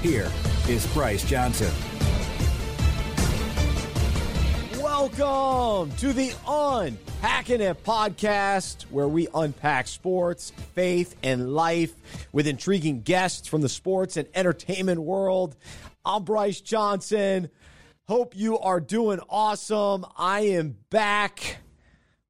here is Bryce Johnson. Welcome to the Unpacking It podcast, where we unpack sports, faith, and life with intriguing guests from the sports and entertainment world. I'm Bryce Johnson. Hope you are doing awesome. I am back.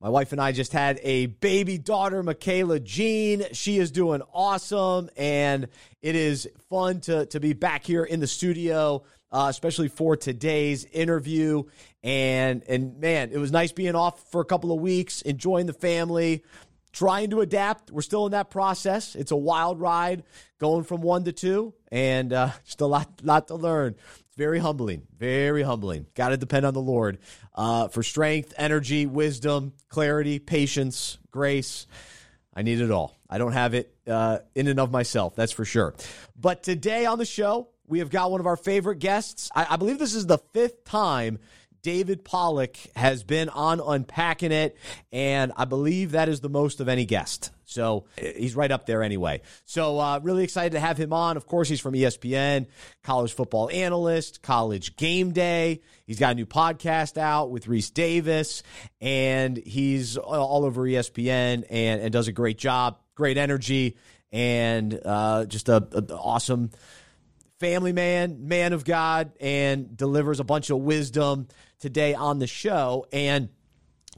My wife and I just had a baby daughter, Michaela Jean. She is doing awesome, and it is fun to, to be back here in the studio, uh, especially for today's interview. And and man, it was nice being off for a couple of weeks, enjoying the family, trying to adapt. We're still in that process. It's a wild ride going from one to two, and uh, just a lot lot to learn. It's very humbling, very humbling. Got to depend on the Lord uh, for strength, energy, wisdom, clarity, patience, grace. I need it all. I don't have it uh, in and of myself, that's for sure. But today on the show, we have got one of our favorite guests. I, I believe this is the fifth time David Pollack has been on Unpacking It, and I believe that is the most of any guest. So he's right up there anyway. So uh, really excited to have him on. Of course, he's from ESPN, college football analyst, college game day. He's got a new podcast out with Rece Davis, and he's all over ESPN and, and does a great job, great energy, and uh, just a, a awesome family man, man of God, and delivers a bunch of wisdom today on the show. And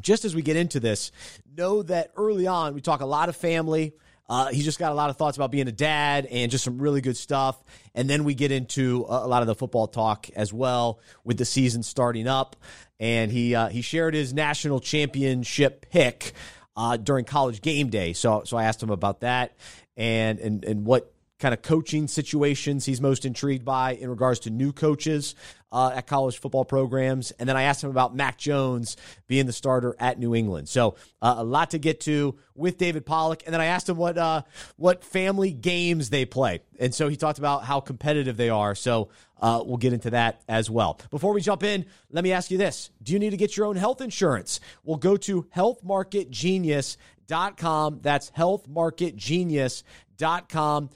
just as we get into this, know that early on we talk a lot of family. Uh, he's just got a lot of thoughts about being a dad and just some really good stuff. And then we get into a, lot of the football talk as well with the season starting up. And he uh, he shared his national championship pick uh, during college game day. So so I asked him about that and and and what kind of coaching situations he's most intrigued by in regards to new coaches uh, at college football programs. And then I asked him about Mac Jones being the starter at New England. So uh, a lot to get to with David Pollack. And then I asked him what uh, what family games they play. And so he talked about how competitive they are. So uh, we'll get into that as well. Before we jump in, let me ask you this: Do you need to get your own health insurance? Well, go to healthmarketgenius.com. That's healthmarketgenius.com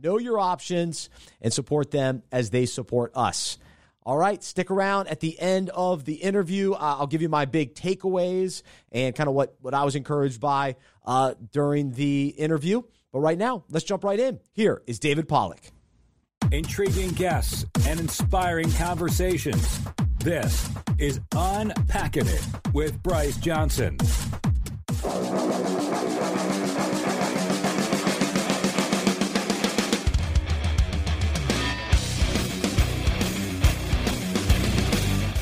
know your options, and support them as they support us. All right, stick around at the end of the interview. Uh, I'll give you my big takeaways and kind of what, what I was encouraged by uh, during the interview. But right now, let's jump right in. Here is David Pollack. Intriguing guests and inspiring conversations. This is Unpacking It with Bryce Johnson.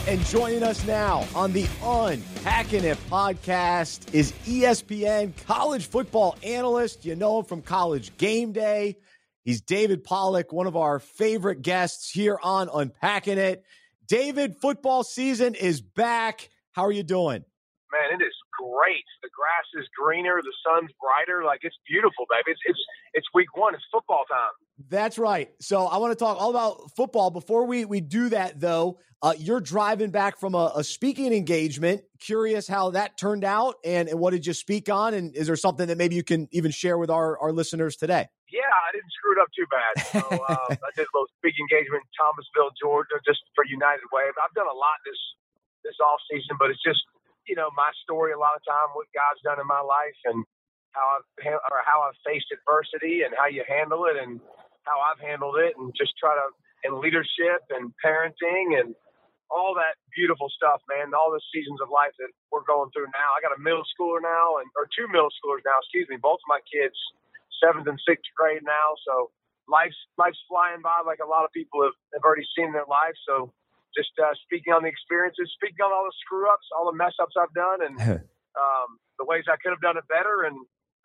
And joining us now on the Unpacking It podcast is ESPN college football analyst. You know him from college game day. He's David Pollack, one of our favorite guests here on Unpacking It. David, football season is back. How are you doing? Man, it is great. The grass is greener, the sun's brighter. Like it's beautiful, baby. It's it's it's week one. It's football time. That's right. So I want to talk all about football. Before we we do that, though, uh, you're driving back from a, a, speaking engagement. Curious how that turned out, and, and what did you speak on? And is there something that maybe you can even share with our our listeners today? Yeah, I didn't screw it up too bad. So uh, I did a little speaking engagement in Thomasville, Georgia, just for United Way. I've done a lot this this off season, but it's just you know my story a lot of time, what God's done in my life, and how I've or how I've faced adversity, and how you handle it, and how I've handled it, and just try to in leadership and parenting and all that beautiful stuff, man. All the seasons of life that we're going through now. I got a middle schooler now, and or two middle schoolers now. Excuse me. Both of my kids, seventh and sixth grade now. So life's life's flying by like a lot of people have, have already seen in their life. So just uh, speaking on the experiences, speaking on all the screw ups, all the mess ups I've done, and um, the ways I could have done it better. And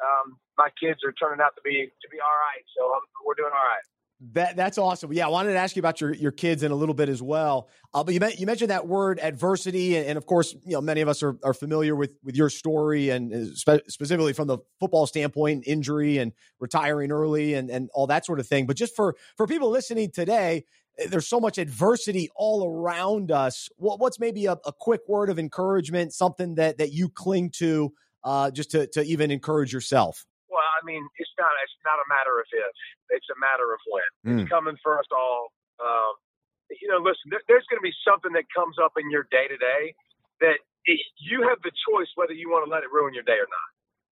um, my kids are turning out to be to be all right. So um, we're doing all right. That that's awesome. Yeah, I wanted to ask you about your, your kids in a little bit as well. Uh, but you, you mentioned that word adversity, and, and, of course, you know many of us are, are familiar with with your story, and uh, spe- specifically from the football standpoint, injury and retiring early, and and all that sort of thing. But just for for people listening today, there's so much adversity all around us. What, what's maybe a, a, quick word of encouragement, something that that you cling to, uh, just to to even encourage yourself? Well, I mean, it's not it's not a matter of if; it's a matter of when. Mm. It's coming for us all. Um, you know, listen, there, there's going to be something that comes up in your day to day that it, you have the choice whether you want to let it ruin your day or not,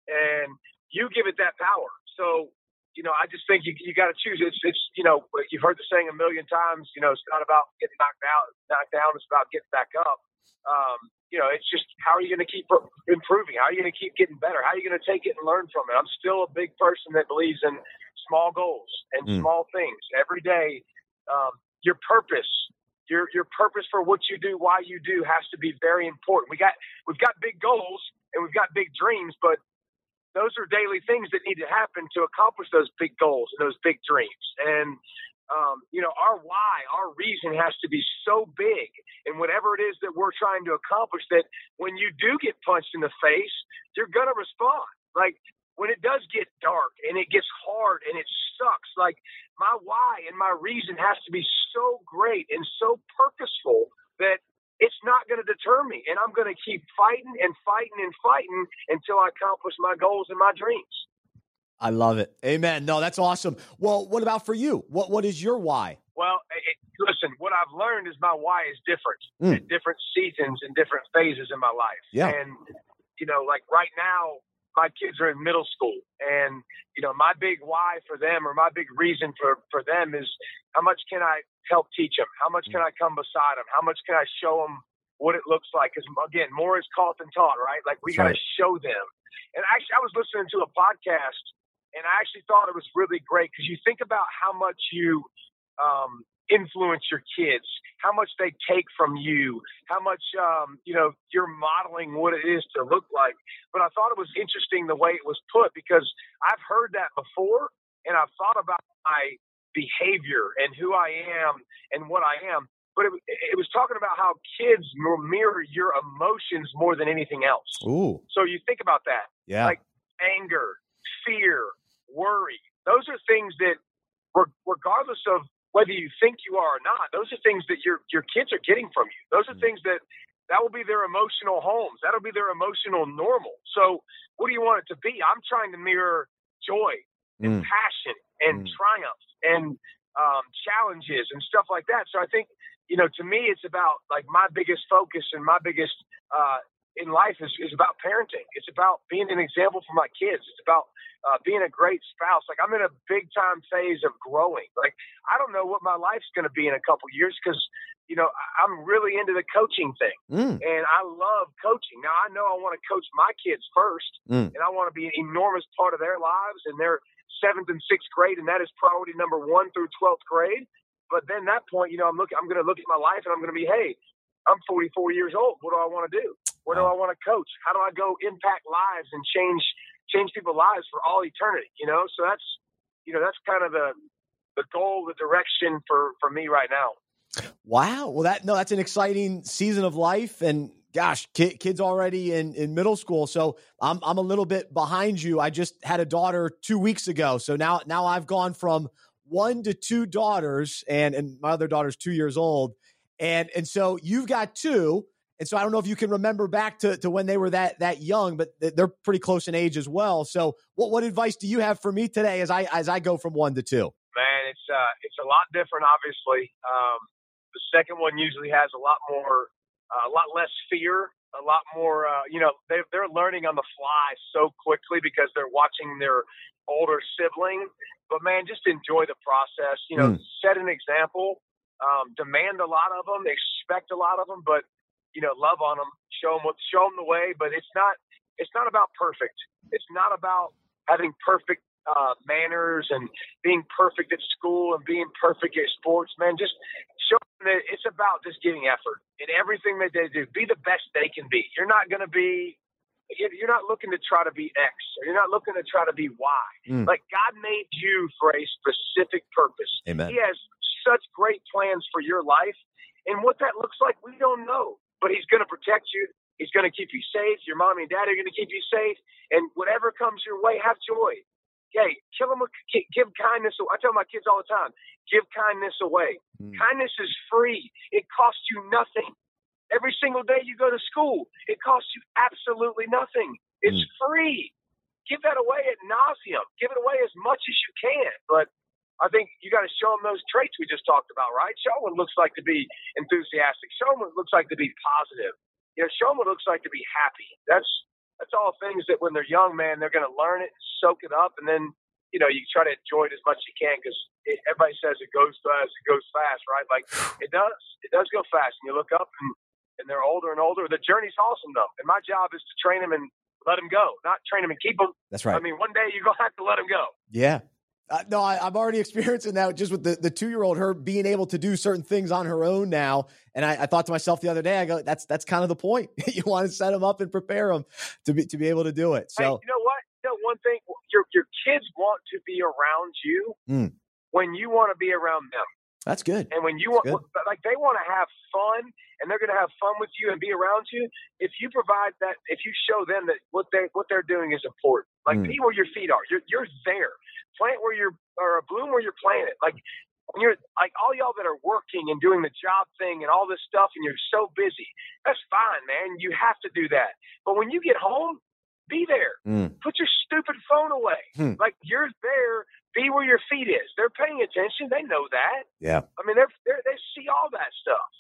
and you give it that power. So, you know, I just think you you got to choose. It's it's you know, you've heard the saying a million times. You know, it's not about getting knocked out, knocked down. It's about getting back up. Um, you know, it's just how are you going to keep improving? How are you going to keep getting better? How are you going to take it and learn from it? I'm still a big person that believes in small goals and mm. small things every day. Um, your purpose, your your purpose for what you do, why you do, has to be very important. We got we've got big goals and we've got big dreams, but those are daily things that need to happen to accomplish those big goals and those big dreams. And um, you know, our why, our reason has to be so big in whatever it is that we're trying to accomplish that when you do get punched in the face, you're going to respond. Like when it does get dark and it gets hard and it sucks, like my why and my reason has to be so great and so purposeful that it's not going to deter me. And I'm going to keep fighting and fighting and fighting until I accomplish my goals and my dreams. I love it. Amen. No, that's awesome. Well, what about for you? What What is your why? Well, it, listen, what I've learned is my why is different mm. at different seasons and different phases in my life. Yeah. And, you know, like right now, my kids are in middle school. And, you know, my big why for them or my big reason for, for them is how much can I help teach them? How much can I come beside them? How much can I show them what it looks like? Because, again, more is caught than taught, right? Like we got to right. show them. And actually, I was listening to a podcast and I actually thought it was really great because you think about how much you um, influence your kids, how much they take from you, how much um, you know you're modeling what it is to look like. But I thought it was interesting the way it was put because I've heard that before, and I've thought about my behavior and who I am and what I am. But it, it was talking about how kids mirror your emotions more than anything else. Ooh. So you think about that. Yeah. Like anger, fear, worry. Those are things that, regardless of whether you think you are or not, those are things that your your kids are getting from you. Those are mm. things that that will be their emotional homes. That'll be their emotional normal. So, what do you want it to be? I'm trying to mirror joy and mm. passion and mm. triumph and um, challenges and stuff like that. So, I think you know, to me, it's about like my biggest focus and my biggest uh, in life is, is about parenting. It's about being an example for my kids. It's about uh, being a great spouse. Like I'm in a big time phase of growing. Like I don't know what my life's going to be in a couple years because you know I'm really into the coaching thing, mm. and I love coaching. Now I know I want to coach my kids first, mm. and I want to be an enormous part of their lives and their seventh and sixth grade, and that is priority number one through twelfth grade. But then that point, you know, I'm looking. I'm going to look at my life, and I'm going to be, hey, I'm 44 years old. What do I want to do? Where do I want to coach? How do I go impact lives and change change people's lives for all eternity. You know, so that's you know that's kind of the the goal, the direction for for me right now. Wow. Well, that no, that's an exciting season of life, and gosh, kid, kids already in in middle school. So I'm I'm a little bit behind you. I just had a daughter two weeks ago, so now now I've gone from one to two daughters, and and my other daughter's two years old, and and so you've got two. And so I don't know if you can remember back to, to when they were that that young, but they're pretty close in age as well. So what what advice do you have for me today as I as I go from one to two? Man, it's uh it's a lot different obviously. Um, the second one usually has a lot more uh, a lot less fear, a lot more uh, you know, they they're learning on the fly so quickly because they're watching their older sibling. But man, just enjoy the process. You know, mm. set an example, um, demand a lot of them, expect a lot of them, but you know, love on them, show them what, show them the way. But it's not, it's not about perfect. It's not about having perfect uh, manners and being perfect at school and being perfect at sports. Man, just show them that it's about just giving effort in everything that they do. Be the best they can be. You're not going to be you're not looking to try to be X or you're not looking to try to be Y. Mm. Like God made you for a specific purpose. Amen. He has such great plans for your life. And what that looks like, we don't know. But he's going to protect you. He's going to keep you safe. Your mommy and daddy are going to keep you safe. And whatever comes your way, have joy. Hey, kill them. Give kindness. I tell my kids all the time: give kindness away. Mm. Kindness is free. It costs you nothing. Every single day you go to school, it costs you absolutely nothing. It's mm. free. Give that away at nauseum. Give it away as much as you can. But I think you got to show them those traits we just talked about, right? Show them what it looks like to be enthusiastic. Show them what it looks like to be positive. You know, show them what it looks like to be happy. That's that's all things that when they're young, man, they're going to learn it, soak it up, and then you know you try to enjoy it as much as you can because everybody says it goes fast, it goes fast, right? Like it does, it does go fast, and you look up and and they're older and older. The journey's awesome though, and my job is to train them and let them go, not train them and keep them. That's right. I mean, one day you're gonna have to let them go. Yeah. Uh, no, I, am already experiencing that just with the, the two year old, her being able to do certain things on her own now. And I, I, thought to myself the other day, I go, that's that's kind of the point. you want to set them up and prepare them to be to be able to do it. So hey, you know what? You know, one thing, your your kids want to be around you mm. when you want to be around them. That's good. And when you want, like, they want to have fun, and they're going to have fun with you and be around you. If you provide that, if you show them that what they what they're doing is important, like mm. be where your feet are. You're you're there. Plant where you're, or bloom where you're planted. Like when you're like all y'all that are working and doing the job thing and all this stuff, and you're so busy. That's fine, man. You have to do that. But when you get home, be there. Mm. Put your stupid phone away. Mm. Like you're there be where your feet is. They're paying attention. They know that. Yeah. I mean, they're, they're they see all that stuff.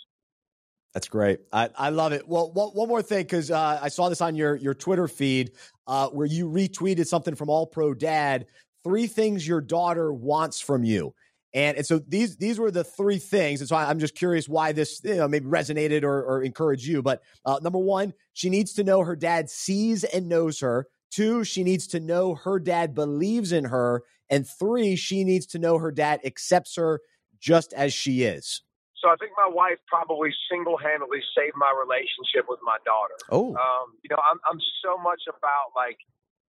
That's great. I, I love it. Well, one, one more thing, because uh, I saw this on your, your Twitter feed uh, where you retweeted something from All Pro Dad three things your daughter wants from you. And, and so these these were the three things. And so I'm just curious why this you know, maybe resonated or, or encouraged you. But uh, number one, she needs to know her dad sees and knows her. Two, she needs to know her dad believes in her. And three, she needs to know her dad accepts her just as she is. So I think my wife probably single-handedly saved my relationship with my daughter. Oh, um, you know, I'm I'm so much about like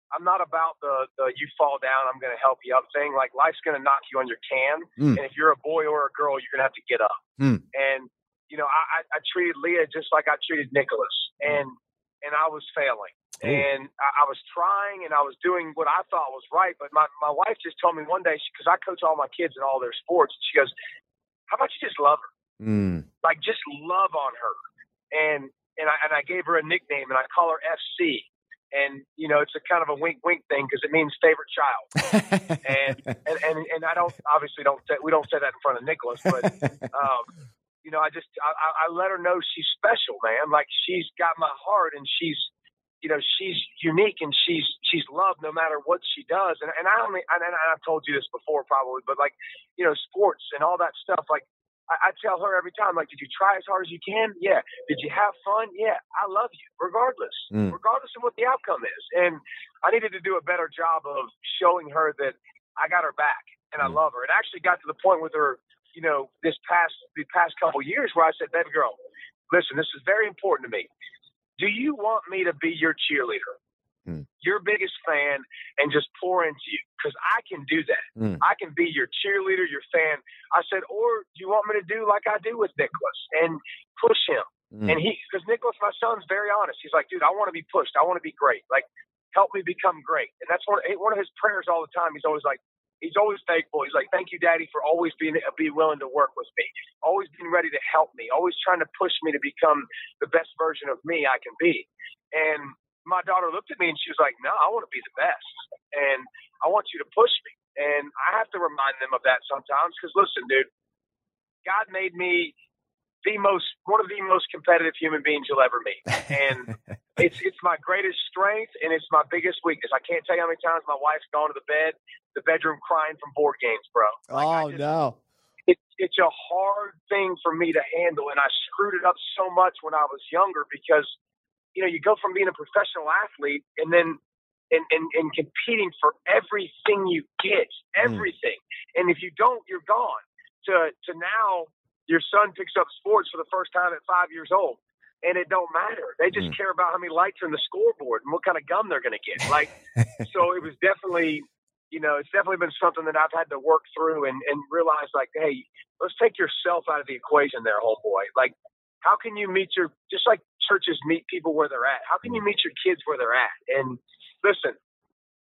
I'm not about the the you fall down, I'm going to help you up thing. Like life's going to knock you on your can, mm. and if you're a boy or a girl, you're going to have to get up. Mm. And you know, I, I treated Leah just like I treated Nicholas, and and I was failing. Ooh. And I, I was trying and I was doing what I thought was right. But my, my wife just told me one day, because I coach all my kids in all their sports, she goes, How about you just love her? Mm. Like, just love on her. And and I, and I gave her a nickname and I call her FC. And, you know, it's a kind of a wink wink thing because it means favorite child. and, and, and, and I don't, obviously, don't say, we don't say that in front of Nicholas, but, um, you know, I just, I, I let her know she's special, man. Like, she's got my heart and she's, you know she's unique and she's she's loved no matter what she does and and I only and, and I've told you this before probably but like you know sports and all that stuff like I, I tell her every time like did you try as hard as you can? Yeah. Did you have fun? Yeah. I love you regardless mm. regardless of what the outcome is. And I needed to do a better job of showing her that I got her back and mm. I love her. It actually got to the point with her you know this past the past couple years where I said baby girl listen this is very important to me. Do you want me to be your cheerleader? Mm. Your biggest fan and just pour into you because I can do that. Mm. I can be your cheerleader, your fan. I said, or do you want me to do like I do with Nicholas and push him? Mm. And he, because Nicholas, my son's very honest. He's like, dude, I want to be pushed. I want to be great. Like, help me become great. And that's one one of his prayers all the time. He's always like, he's always thankful. He's like, "Thank you, Daddy, for always being be willing to work with me, always being ready to help me, always trying to push me to become the best version of me I can be." And my daughter looked at me and she was like, "No, I want to be the best, and I want you to push me." And I have to remind them of that sometimes because listen, dude, God made me the most one of the most competitive human beings you'll ever meet, and it's it's my greatest strength and it's my biggest weakness. I can't tell you how many times my wife's gone to the bed, the bedroom, crying from board games, bro. Like, oh just, no. It's it's a hard thing for me to handle, and I screwed it up so much when I was younger because, you know, you go from being a professional athlete and then and, and, and competing for everything you get, mm. everything. Mm. And if you don't, you're gone. To to now your son picks up sports for the first time at five years old and it don't matter. They just mm. care about how many lights are in the scoreboard and what kind of gum they're going to get. Like, so it was definitely you know, it's definitely been something that I've had to work through and, and realize like, hey, let's take yourself out of the equation there, homeboy. Like, how can you meet your just like churches meet people where they're at? How can you meet your kids where they're at? And listen,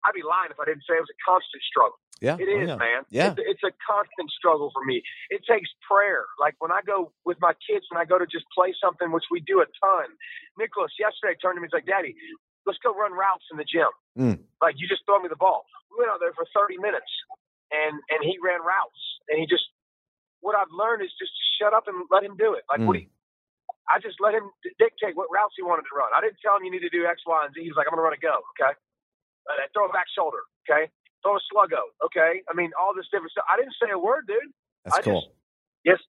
I'd be lying if I didn't say it was a constant struggle. Yeah, it is, oh, yeah. man. Yeah. It's, it's a constant struggle for me. It takes prayer. Like when I go with my kids, when I go to just play something, which we do a ton. Nicholas yesterday turned to me, he's like, Daddy, let's go run routes in the gym. Mm. Like you just throw me the ball. We went out there for 30 minutes and, and he ran routes and he just, what I've learned is just shut up and let him do it. Like what Mm. he, I just let him d- dictate what routes he wanted to run. I didn't tell him you need to do X, Y, and Z. He was like, I'm going to run a go. Okay. Uh, throw a back shoulder. Okay. Throw a sluggo. Okay. I mean, all this different stuff. I didn't say a word, dude. That's I cool. just yes,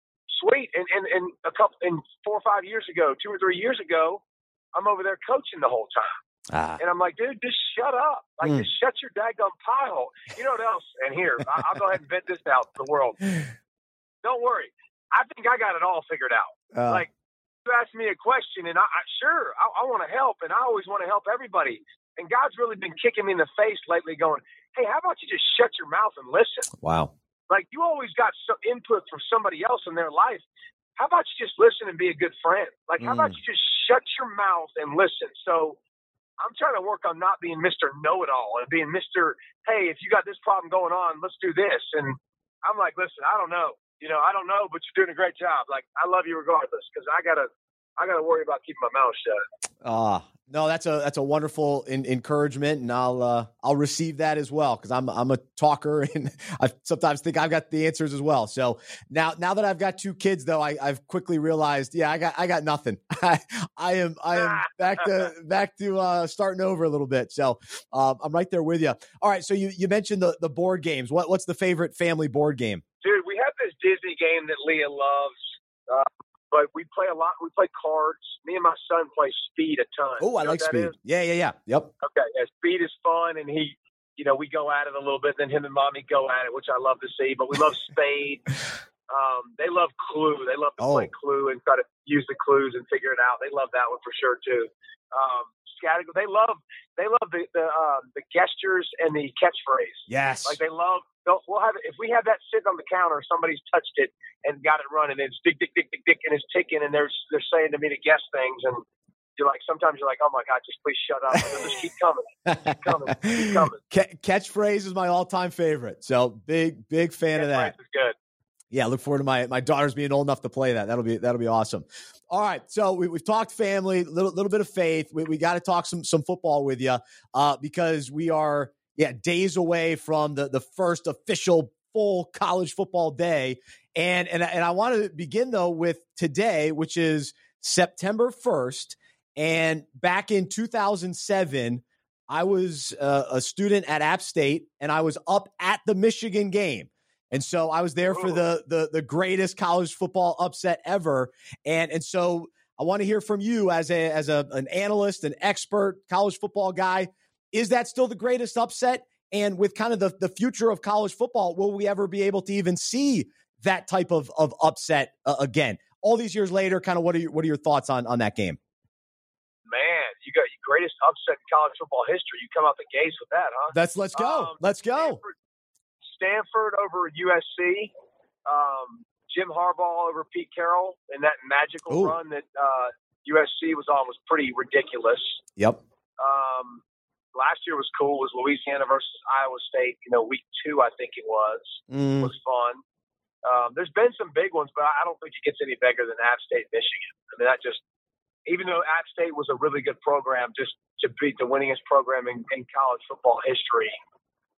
sweet. And and and a couple and four or five years ago, two or three years ago, I'm over there coaching the whole time, ah, and I'm like, dude, just shut up. Like, Mm. just shut your daggum pie hole. You know what else? And here, I, I'll go ahead and vent this out to the world. Don't worry. I think I got it all figured out. uh, like you asked me a question, and I, I sure I, I want to help, and I always want to help everybody. And God's really been kicking me in the face lately, going, "Hey, how about you just shut your mouth and listen?" wow. like you always got some input from somebody else in their life. How about you just listen and be a good friend? Like, how about Mm. you just shut your mouth and listen? So, I'm trying to work on not being Mr. Know It All and being Mr. Hey, if you got this problem going on, let's do this. And I'm like, listen, I don't know. You know, I don't know, but you're doing a great job. Like, I love you regardless because I gotta, I gotta worry about keeping my mouth shut. Ah, no, that's a that's a wonderful in, encouragement, and I'll uh, I'll receive that as well because I'm I'm a talker and I sometimes think I've got the answers as well. So now now that I've got two kids, though, I, I've quickly realized, yeah, I got I got nothing. I, I am I am back to back to uh, starting over a little bit. So um, I'm right there with you. All right, so you you mentioned the the board games. What what's the favorite family board game? Dude, we Disney game that Leah loves, uh, but we play a lot. We play cards. Me and my son play Speed a ton. Oh, I You know like speed. is? Yeah, yeah, yeah. Yep. Okay, yeah, speed is fun, and he, you know, we go at it a little bit. Then him and mommy go at it, which I love to see. But we love Spade. um, they love Clue. They love to play Oh. Clue and try to use the clues and figure it out. They love that one for sure too. Um, Scattig- they love they love the the, um, the gestures and the catchphrase. Yes. Like they love. They'll, we'll have it if we have that sitting on the counter. Somebody's touched it and got it running. And it's dick, dick, dick, dick, dick, and it's ticking. And they're they're saying to me to guess things. And you're like, sometimes you're like, oh my god, just please shut up. They'll just keep coming. coming, keep coming. Ca- catchphrase is my all-time favorite. So big, big fan of that. Good. Yeah, look forward to my my daughters being old enough to play that. That'll be that'll be awesome. All right, so we, we've talked family, little little bit of faith. We, we got to talk some some football with you uh, because we are yeah days away from the the first official full college football day, and and and I want to begin though with today, which is September first, and back in 2007. I was uh, a student at App State, and I was up at the Michigan game. And so I was there for the the the greatest college football upset ever. And and so I want to hear from you as a as a an analyst, an expert, college football guy. Is that still the greatest upset? And with kind of the, the future of college football, will we ever be able to even see that type of of upset uh, again? All these years later, kind of what are your, what are your thoughts on on that game? Man, you got your greatest upset in college football history. You come out the gates with that, huh? Let's let's go. Um, let's go. Stanford, Stanford over USC. Um, Jim Harbaugh over Pete Carroll and that magical Ooh. run that uh, USC was on was pretty ridiculous. Yep. Um, last year was cool. Was Louisiana versus Iowa State? You know, week two I think it was Mm, was fun. Um, there's been some big ones, but I don't think it gets any bigger than App State, Michigan. I mean, that just even though App State was a really good program, just to beat the winningest program in, in college football history,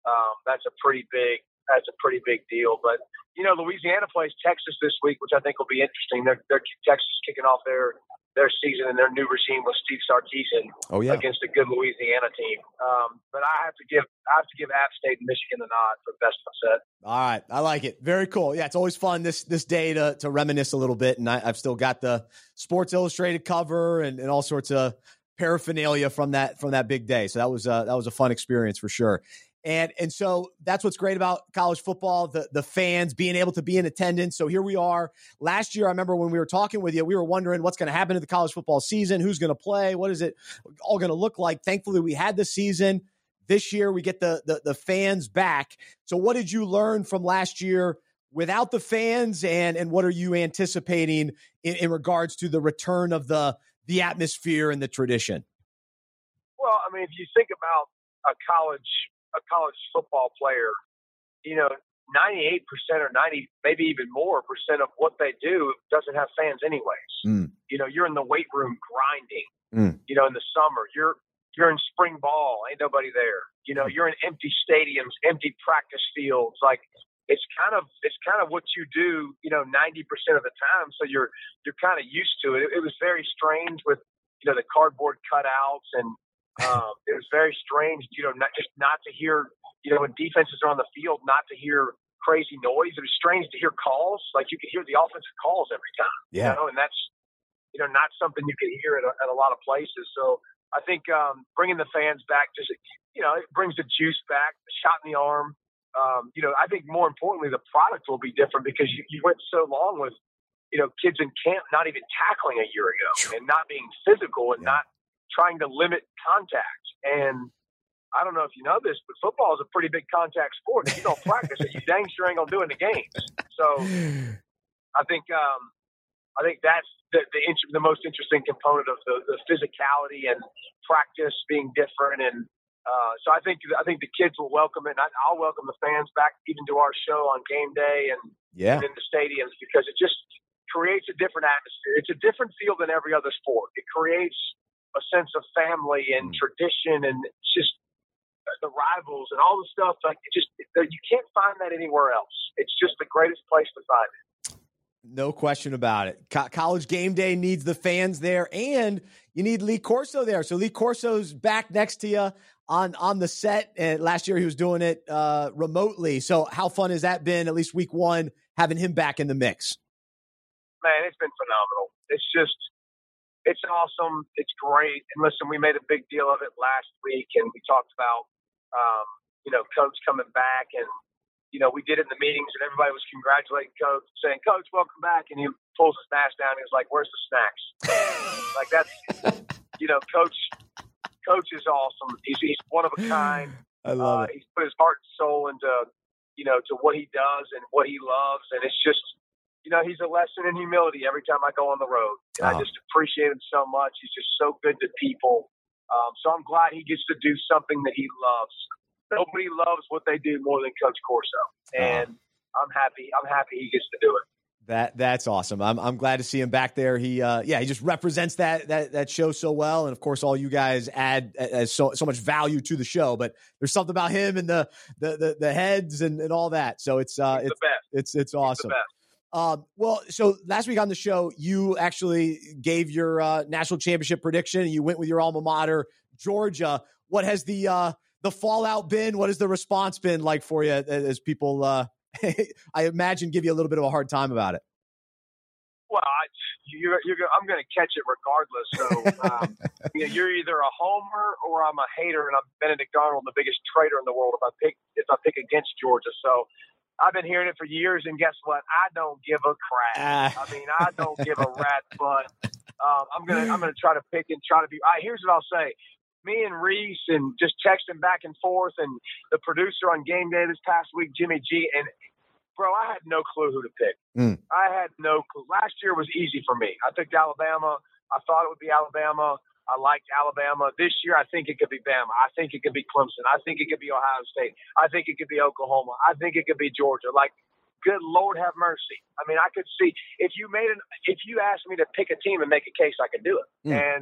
um, that's a pretty big that's a pretty big deal. But you know, Louisiana plays Texas this week, which I think will be interesting. They're, they're Texas kicking off their their season and their new regime with Steve Sarkisian oh yeah. against a good Louisiana team. Um, but I have to give I have to give App State and Michigan the nod for best upset. All right, I like it. Very cool. Yeah, it's always fun this this day to to reminisce a little bit, and I, I've still got the Sports Illustrated cover and, and all sorts of paraphernalia from that from that big day. So that was uh, that was a fun experience for sure. And and so that's what's great about college football, the the fans being able to be in attendance. So here we are. Last year, I remember when we were talking with you, we were wondering what's going to happen to the college football season, who's going to play, what is it all going to look like. Thankfully, we had the season. This year we get the, the the fans back. So what did you learn from last year without the fans, and and what are you anticipating in, in regards to the return of the the atmosphere and the tradition? Well, I mean, if you think about a college a college football player, you know, 98% or 90, maybe even more percent of what they do doesn't have fans anyways. Mm. You know, you're in the weight room grinding. Mm. You know, in the summer, you're you're in spring ball, ain't nobody there. You know, you're in empty stadiums, empty practice fields. Like it's kind of it's kind of what you do, you know, 90% of the time. So you're you're kind of used to it. it. It was very strange with you know the cardboard cutouts and um, it was very strange, you know, not just not to hear you know, when defenses are on the field, not to hear crazy noise. It was strange to hear calls. Like you could hear the offensive calls every time. Yeah. You know, and that's, you know, not something you can hear at a, at a lot of places. So I think um, bringing the fans back just, you know, it brings the juice back, the shot in the arm. Um, you know, I think more importantly, the product will be different because you, you went so long with, you know, kids in camp not even tackling a year ago and not being physical and yeah. not trying to limit contact. And I don't know if you know this, but football is a pretty big contact sport. If you don't practice it, you dang sure ain't gonna do it in the games. So I think um, I think that's the the, int- the most interesting component of the, the physicality and practice being different. And uh, so I think I think the kids will welcome it. And I, I'll welcome the fans back even to our show on game day and, yeah. and in the stadiums because it just creates a different atmosphere. It's a different feel than every other sport. It creates a sense of family and mm. tradition, and just the rivals and all the stuff. Like it just you can't find that anywhere else. It's just the greatest place to find it. No question about it. Co- college game day needs the fans there, and you need Lee Corso there. So Lee Corso's back next to you on on the set. And last year he was doing it uh, remotely. So how fun has that been? At least week one, having him back in the mix. Man, it's been phenomenal. It's just it's awesome. It's great. And listen, we made a big deal of it last week, and we talked about um, you know, coach coming back and, you know, we did it in the meetings and everybody was congratulating coach, saying, coach, welcome back. And he pulls his mask down. And he was like, where's the snacks? like that's, you know, coach, coach is awesome. He's, he's one of a kind. I love uh, it. He's put his heart and soul into, you know, to what he does and what he loves. And it's just, you know, he's a lesson in humility every time I go on the road. And oh. I just appreciate him so much. He's just so good to people. Um, so I'm glad he gets to do something that he loves. Nobody loves what they do more than Coach Corso, uh-huh. and uh, I'm happy. I'm happy he gets to do it. That that's awesome. I'm I'm glad to see him back there. He uh, yeah, he just represents that that that show so well, and of course, all you guys add uh, so so much value to the show. But there's something about him and the the the, the heads and, and all that. So it's uh it's, it's it's awesome. Um, well, so last week on the show, you actually gave your uh, national championship prediction. And you went with your alma mater, Georgia. What has the uh, the fallout been? What has the response been like for you as people, uh, I imagine, give you a little bit of a hard time about it? Well, I, you're, you're, I'm going to catch it regardless. So um, you know, you're either a homer or I'm a hater, and I'm Benedict Arnold, the biggest traitor in the world if I pick if I pick against Georgia. So I've been hearing it for years, and guess what? I don't give a crap. Uh. I mean, I don't give a rat butt. Um, I'm gonna I'm gonna try to pick and try to be. Right, here's what I'll say. Me and Rece and just texting back and forth, and the producer on game day this past week, Jimmy G, and bro, I had no clue who to pick. Mm. I had no clue. Last year was easy for me. I picked Alabama. I thought it would be Alabama. I liked Alabama. This year, I think it could be Bama. I think it could be Clemson. I think it could be Ohio State. I think it could be Oklahoma. I think it could be Georgia. Like, good Lord have mercy. I mean, I could see if you made an if you asked me to pick a team and make a case, I could do it. Mm. And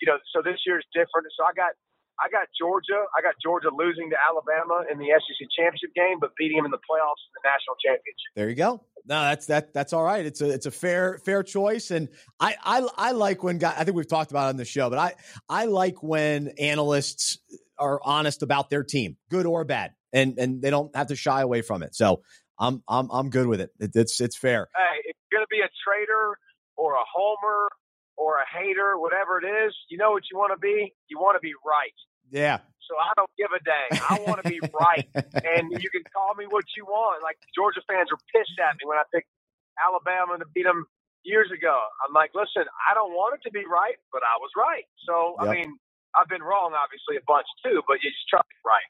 you know, so this year is different. So I got I got Georgia. I got Georgia losing to Alabama in the SEC championship game, but beating them in the playoffs in the national championship. There you go. No, that's that. That's all right. It's a it's a fair fair choice, and I I, I like when guys. I think we've talked about it on the show, but I I like when analysts are honest about their team, good or bad, and and they don't have to shy away from it. So I'm I'm I'm good with it. it it's it's fair. Hey, if you're gonna be a traitor or a homer or a hater, whatever it is, you know what you want to be? You want to be right. Yeah. So I don't give a dang. I want to be right. and you can call me what you want. Like Georgia fans are pissed at me when I picked Alabama to beat them years ago. I'm like, listen, I don't want it to be right, but I was right. So, yep. I mean, I've been wrong, obviously, a bunch too, but you just try it right.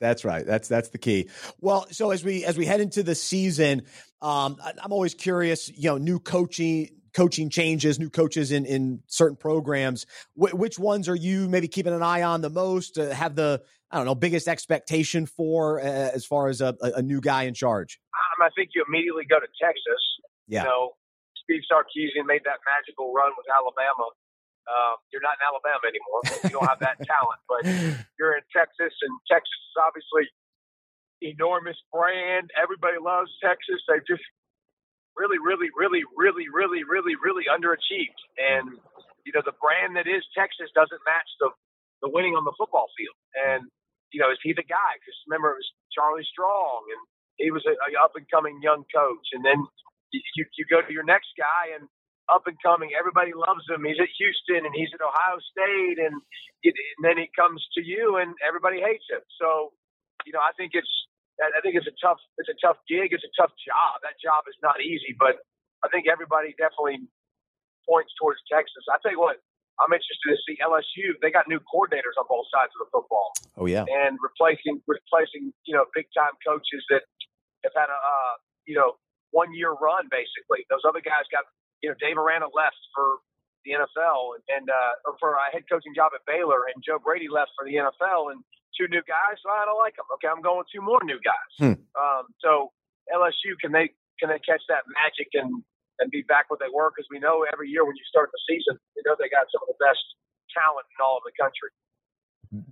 That's right. That's that's the key. Well, so as we as we head into the season, um, I, I'm always curious. You know, new coaching coaching changes, new coaches in in certain programs. Wh- which ones are you maybe keeping an eye on the most? Uh, have the I don't know biggest expectation for uh, as far as a, a, new guy in charge? Um, I think you immediately go to Texas. Yeah. You know, Steve Sarkisian made that magical run with Alabama. Um, you're not in Alabama anymore. You don't have that talent, but you're in Texas, and Texas is obviously enormous brand. Everybody loves Texas. They've just really, really, really, really, really, really, really underachieved. And you know, the brand that is Texas doesn't match the the winning on the football field. And you know, is he the guy? Because remember, it was Charlie Strong, and he was a, up and coming young coach. And then you you go to your next guy, and up and coming. Everybody loves him. He's at Houston and he's at Ohio State, and, it, and then he comes to you and everybody hates him. So, you know, I think it's I think it's a tough it's a tough gig. It's a tough job. That job is not easy, but I think everybody definitely points towards Texas. I tell you what, I'm interested to see LSU. They got new coordinators on both sides of the football. Oh yeah, and replacing replacing you know big time coaches that have had a uh, you know one year run basically. Those other guys got you know, Dave Aranda left for the NFL and, and uh, or for a head coaching job at Baylor, and Joe Brady left for the NFL, and two new guys. So I don't like them. Okay, I'm going two more new guys. Hmm. Um, so LSU can they can they catch that magic and and be back what they were? Because we know every year when you start the season, you know they got some of the best talent in all of the country.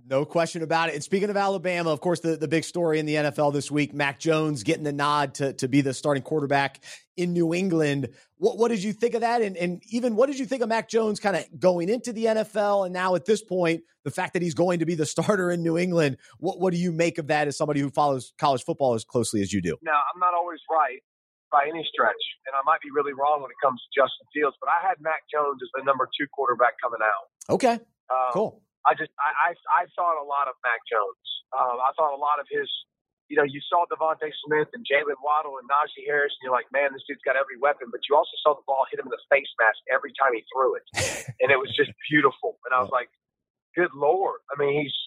No question about it. And speaking of Alabama, of course, the, the big story in the NFL this week, Mac Jones getting the nod to, to be the starting quarterback in New England. What, what did you think of that? And, and even what did you think of Mac Jones kind of going into the NFL? And now at this point, the fact that he's going to be the starter in New England, what, what do you make of that as somebody who follows college football as closely as you do? Now, I'm not always right by any stretch, and I might be really wrong when it comes to Justin Fields, but I had Mac Jones as the number two quarterback coming out. Okay. Um, cool. I just I, I I thought a lot of Mac Jones. Um, I thought a lot of his. You know, you saw DeVonta Smith and Jaylen Waddle and Najee Harris, and you're like, man, this dude's got every weapon. But you also saw the ball hit him in the face mask every time he threw it, and it was just beautiful. And I was like, good lord. I mean, he's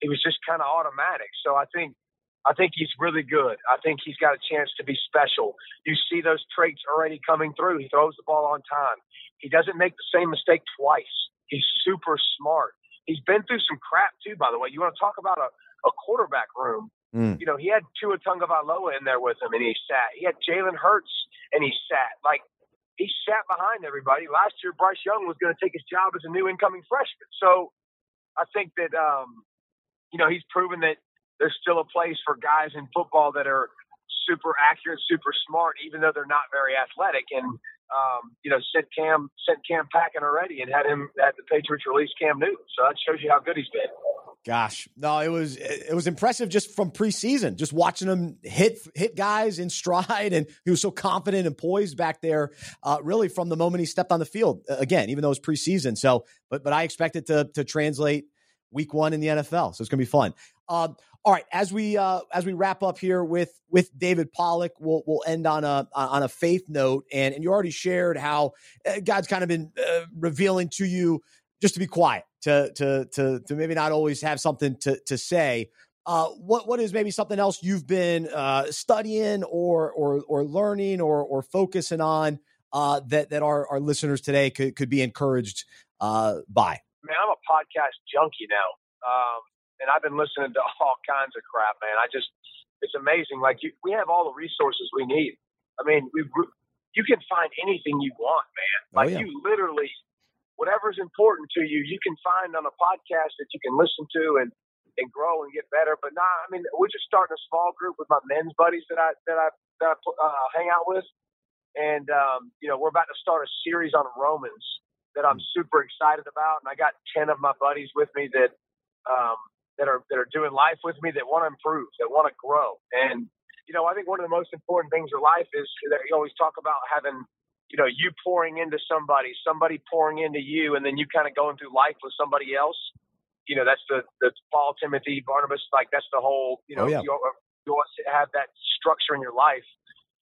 he was just kind of automatic. So I think I think he's really good. I think he's got a chance to be special. You see those traits already coming through. He throws the ball on time. He doesn't make the same mistake twice. He's super smart. He's been through some crap too, by the way. You want to talk about a, a quarterback room? Mm. You know, he had Tua Tagovailoa in there with him, and he sat. He had Jalen Hurts, and he sat. Like he sat behind everybody. Last year, Bryce Young was going to take his job as a new incoming freshman. So I think that um, you know he's proven that there's still a place for guys in football that are super accurate, super smart, even though they're not very athletic. And um, you know, sent Cam sent Cam packing already and had him at the Patriots release Cam Newton. So that shows you how good he's been. Gosh, no, it was it was impressive just from preseason, just watching him hit hit guys in stride, and he was so confident and poised back there. Uh, really, from the moment he stepped on the field, again, even though it was preseason. So, but but I expect it to to translate week one in the NFL. So it's going to be fun. Um, all right, as we uh, as we wrap up here with with David Pollack, we'll we'll end on a on a faith note, and and you already shared how uh, God's kind of been uh, revealing to you just to be quiet, to to to to maybe not always have something to to say. Uh, what what is maybe something else you've been uh, studying or or or learning or or focusing on uh, that that our, our listeners today could could be encouraged uh, by? Man, I'm a podcast junkie now. Um, and I've been listening to all kinds of crap, man. I just, it's amazing. Like you, we have all the resources we need. I mean, we, you can find anything you want, man. Oh, Like yeah. you literally, whatever's important to you, you can find on a podcast that you can listen to and and grow and get better. But nah, I mean, we're just starting a small group with my men's buddies that I that I that I uh, hang out with, and um, you know, we're about to start a series on Romans that I'm super excited about, and I got ten of my buddies with me that um, that are that are doing life with me that want to improve, that want to grow. And you know, I think one of the most important things in life is that you always talk about having, you know, you pouring into somebody, somebody pouring into you, and then you kind of going through life with somebody else. You know, that's the the Paul, Timothy, Barnabas, like that's the whole. You know, Oh, yeah. you, you want to have that structure in your life.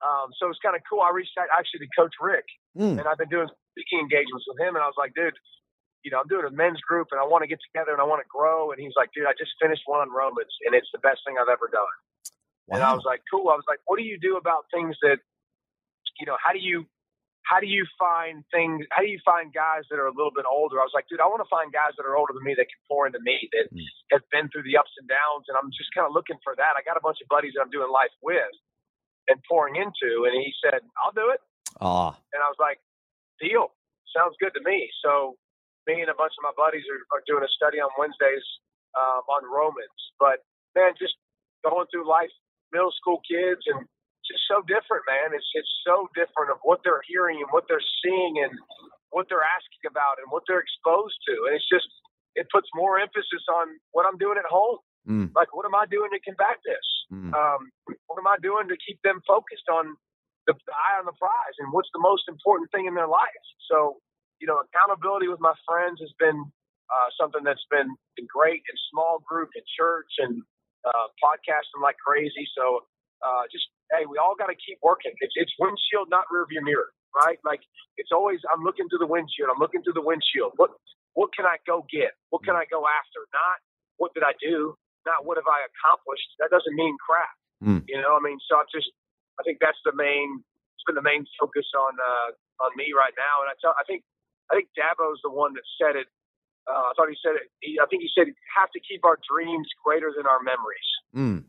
Um, so it's kind of cool. I reached out actually to Coach Richt, Mm. and I've been doing speaking engagements with him, and I was like, dude, you know, I'm doing a men's group and I want to get together and I want to grow. And he's like, dude, I just finished one on Romans and it's the best thing I've ever done. Wow. And I was like, cool. I was like, what do you do about things that, you know, how do you, how do you find things? How do you find guys that are a little bit older? I was like, dude, I want to find guys that are older than me that can pour into me, that mm. have been through the ups and downs. And I'm just kind of looking for that. I got a bunch of buddies that I'm doing life with and pouring into. And he said, I'll do it. Ah. And I was like, deal. Sounds good to me. So me and a bunch of my buddies are, are doing a study on Wednesdays um, on Romans. But man, just going through life, middle school kids, and just so different, man. It's it's so different of what they're hearing and what they're seeing and what they're asking about and what they're exposed to, and it's just it puts more emphasis on what I'm doing at home. Mm. Like, what am I doing to combat this? Mm. Um, what am I doing to keep them focused on the, the eye on the prize and what's the most important thing in their life? So you know, accountability with my friends has been uh, something that's been, great in small group, in church, and uh, podcasting like crazy. So uh, just hey, we all got to keep working. It's it's windshield, not rearview mirror, right? Like it's always I'm looking through the windshield. I'm looking through the windshield. What what can I go get? What can I go after? Not what did I do? Not what have I accomplished? That doesn't mean crap. Mm. You know, I mean, so I just I think that's the main. It's been the main focus on uh, on me right now, and I tell I think I think Dabo's the one that said it. Uh, I thought he said it. He, I think he said have to keep our dreams greater than our memories. Mm.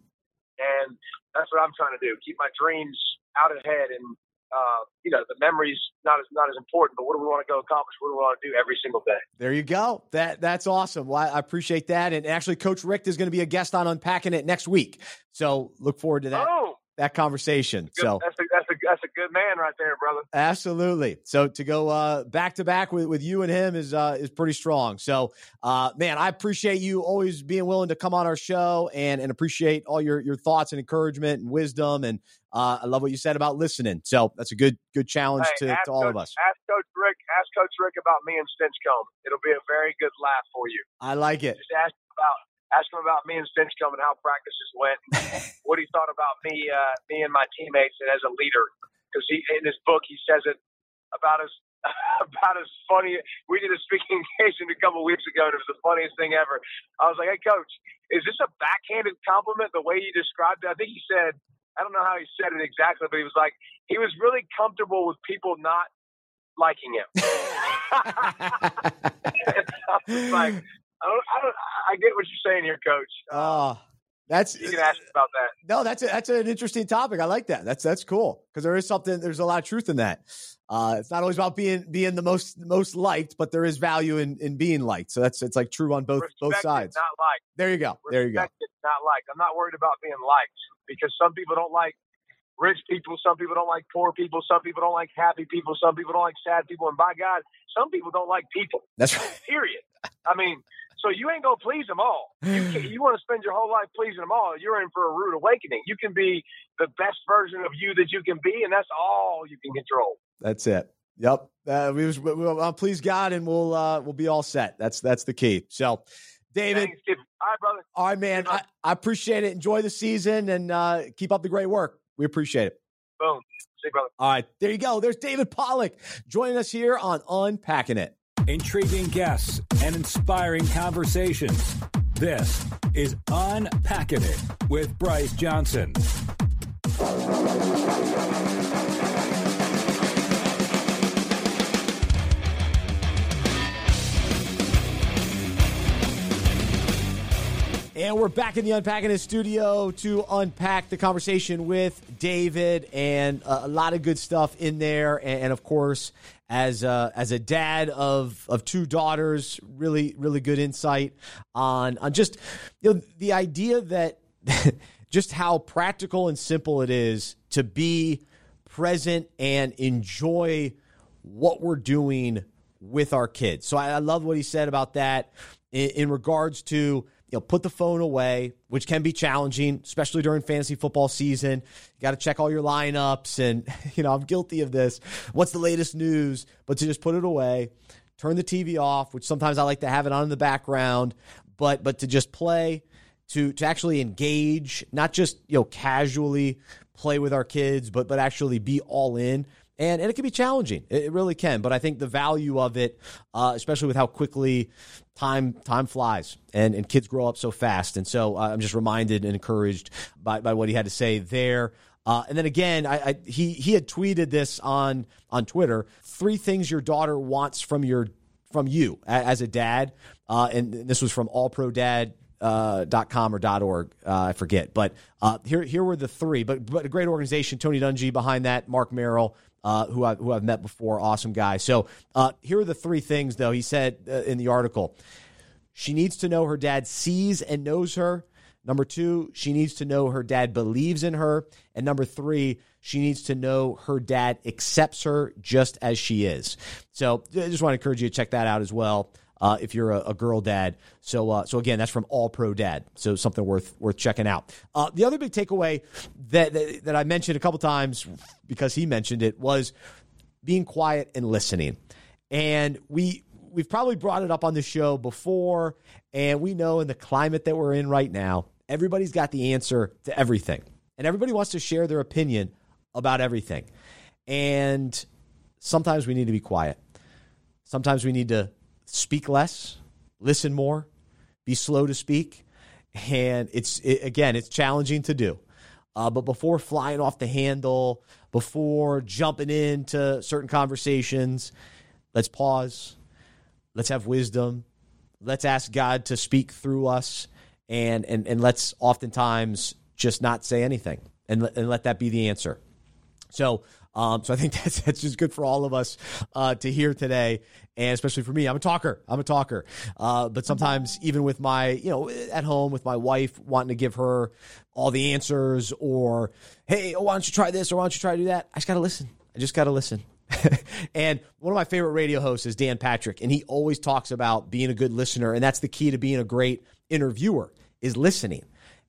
And that's what I'm trying to do. Keep my dreams out ahead, and uh, you know the memories not as not as important. But what do we want to go accomplish? What do we want to do every single day? There you go. That that's awesome. Well, I appreciate that. And actually, Coach Richt is going to be a guest on Unpacking It next week. So look forward to that. Oh that conversation. Good, so that's a, that's a that's a good man right there, brother. Absolutely. So to go uh, back to back with, with you and him is uh, is pretty strong. So uh, man, I appreciate you always being willing to come on our show and and appreciate all your your thoughts and encouragement and wisdom and uh, I love what you said about listening. So that's a good good challenge hey, to, to all Coach, of us. Ask Coach Richt. Ask Coach Richt about me and Stinchcomb. It'll be a very good laugh for you. I like it. Just ask about ask him about me and Stinchcomb and how practices went, what he thought about me, uh, me and my teammates, and as a leader. Because he in his book he says it about as about as funny. We did a speaking engagement a couple weeks ago, and it was the funniest thing ever. I was like, "Hey, coach, is this a backhanded compliment the way you described it?" I think he said, I don't know how he said it exactly, but he was like, he was really comfortable with people not liking him. like, I don't, I don't, I get what you're saying here, Coach. Uh, that's you can ask about that. No, that's a, that's an interesting topic. I like that. That's that's cool because there is something. There's a lot of truth in that. Uh, it's not always about being being the most most liked, but there is value in, in being liked. So that's it's like true on both Respected, both sides. Not liked. There you go. Respected, there you go. Not liked. I'm not worried about being liked because some people don't like rich people, some people don't like poor people, some people don't like happy people, some people don't like sad people, and by God, some people don't like people. That's right. Period. I mean, so you ain't gonna please them all. You, you want to spend your whole life pleasing them all. You're in for a rude awakening. You can be the best version of you that you can be, and that's all you can control. That's it. Yep. Uh, we was, we, will please God, and we'll uh, we'll be all set. That's that's the key. So, David. Thanks, all right, brother. All right, man. I, I, appreciate it. Enjoy the season and uh, keep up the great work. We appreciate it. Boom. See you, brother. All right. There you go. There's David Pollack joining us here on Unpacking It intriguing guests, and inspiring conversations. This is Unpacking It with Bryce Johnson. And we're back in the Unpacking His studio to unpack the conversation with David and uh, a lot of good stuff in there. And, of course, as a, as a dad of of two daughters, really really good insight on on just you know the idea that just how practical and simple it is to be present and enjoy what we're doing with our kids. So I, I love what he said about that in, in regards to you know, put the phone away, which can be challenging, especially during fantasy football season. You got to check all your lineups, and you know, I'm guilty of this. What's the latest news? But to just put it away, turn the TV off, which sometimes I like to have it on in the background, but but to just play, to to actually engage, not just you know casually play with our kids, but but actually be all in and, and it can be challenging. It, really can. But I think the value of it, uh, especially with how quickly time time flies and, and kids grow up so fast. And so uh, I'm just reminded and encouraged by, by what he had to say there. Uh, and then again, I, I, he he had tweeted this on on Twitter: three things your daughter wants from your from you as a dad. Uh, and this was from All Pro Dad uh, .com or .org, uh, I forget. But uh, here here were the three. But but a great organization, Tony Dungy behind that, Mark Merrill, uh, who I've who I've met before, awesome guy. So uh, here are the three things though he said uh, in the article. She needs to know her dad sees and knows her. Number two, she needs to know her dad believes in her. And number three, she needs to know her dad accepts her just as she is. So I just want to encourage you to check that out as well uh, if you're a, a, girl dad. So, uh, so again, that's from All Pro Dad. So something worth worth checking out. Uh, the other big takeaway that, that, that I mentioned a couple times because he mentioned it was being quiet and listening. And we we've probably brought it up on the show before, and we know in the climate that we're in right now, everybody's got the answer to everything, and everybody wants to share their opinion about everything. And sometimes we need to be quiet. Sometimes we need to speak less, listen more, be slow to speak. And it's, it, again, it's challenging to do. Uh, but before flying off the handle, before jumping into certain conversations, let's pause. Let's have wisdom. Let's ask God to speak through us. And, and, and let's oftentimes just not say anything and, and let that be the answer. So um, so I think that's that's just good for all of us uh, to hear today, and especially for me. I'm a talker. I'm a talker. Uh, but sometimes even with my you know at home with my wife wanting to give her all the answers, or hey, oh, why don't you try this, or why don't you try to do that? I just gotta listen. I just gotta listen. and one of my favorite radio hosts is Dan Patrick, and he always talks about being a good listener, and that's the key to being a great interviewer is listening.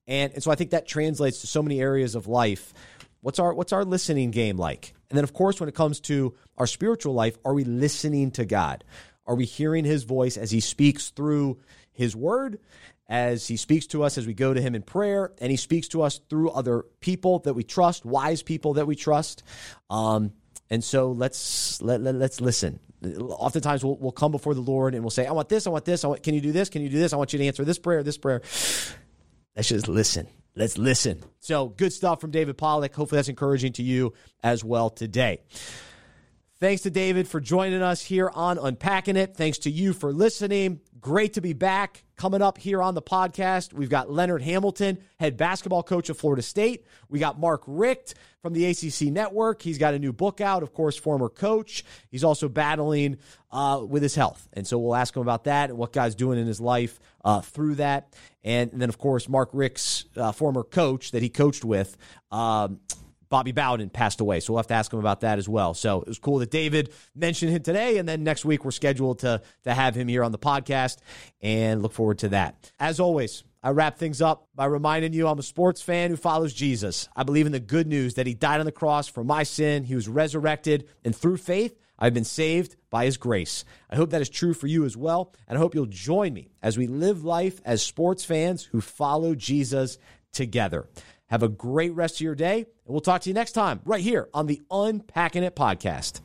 And, and so I think that translates to so many areas of life. What's our what's our listening game like? And then, of course, when it comes to our spiritual life, are we listening to God? Are we hearing his voice as he speaks through his word, as he speaks to us as we go to him in prayer, and he speaks to us through other people that we trust, wise people that we trust? Um, and so let's let, let, us listen. Oftentimes we'll, we'll come before the Lord and we'll say, I want this, I want this, I want, can you do this? Can you do this? I want you to answer this prayer, this prayer. Let's just listen Let's listen. So, good stuff from David Pollack. Hopefully, that's encouraging to you as well today. Thanks to David for joining us here on Unpacking It. Thanks to you for listening. Great to be back. Coming up here on the podcast, we've got Leonard Hamilton, head basketball coach of Florida State. We got Mark Richt from the ACC Network. He's got a new book out, of course, former coach. He's also battling uh, with his health. And so we'll ask him about that and what God's doing in his life uh, through that. And, and, then, of course, Mark Richt's uh, former coach that he coached with. Um, Bobby Bowden passed away. So we'll have to ask him about that as well. So it was cool that David mentioned him today. And then next week, we're scheduled to, to have him here on the podcast and look forward to that. As always, I wrap things up by reminding you I'm a sports fan who follows Jesus. I believe in the good news that he died on the cross for my sin, he was resurrected, and through faith, I've been saved by his grace. I hope that is true for you as well, and I hope you'll join me as we live life as sports fans who follow Jesus together. Have a great rest of your day, and we'll talk to you next time right here on the Unpacking It podcast.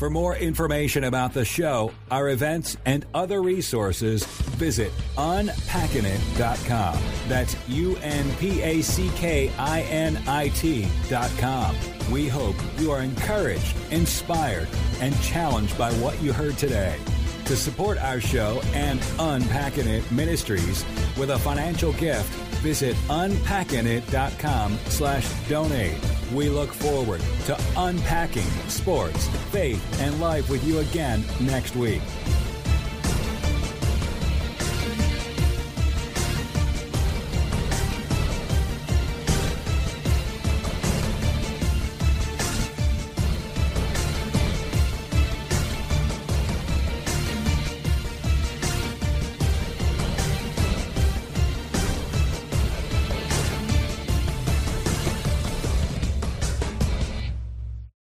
For more information about the show, our events, and other resources, visit unpackinit.com. That's U N P A C K I N I T.com. We hope you are encouraged, inspired, and challenged by what you heard today. To support our show and Unpacking It Ministries with a financial gift, visit unpackingit.com slash donate. We look forward to unpacking sports, faith, and life with you again next week.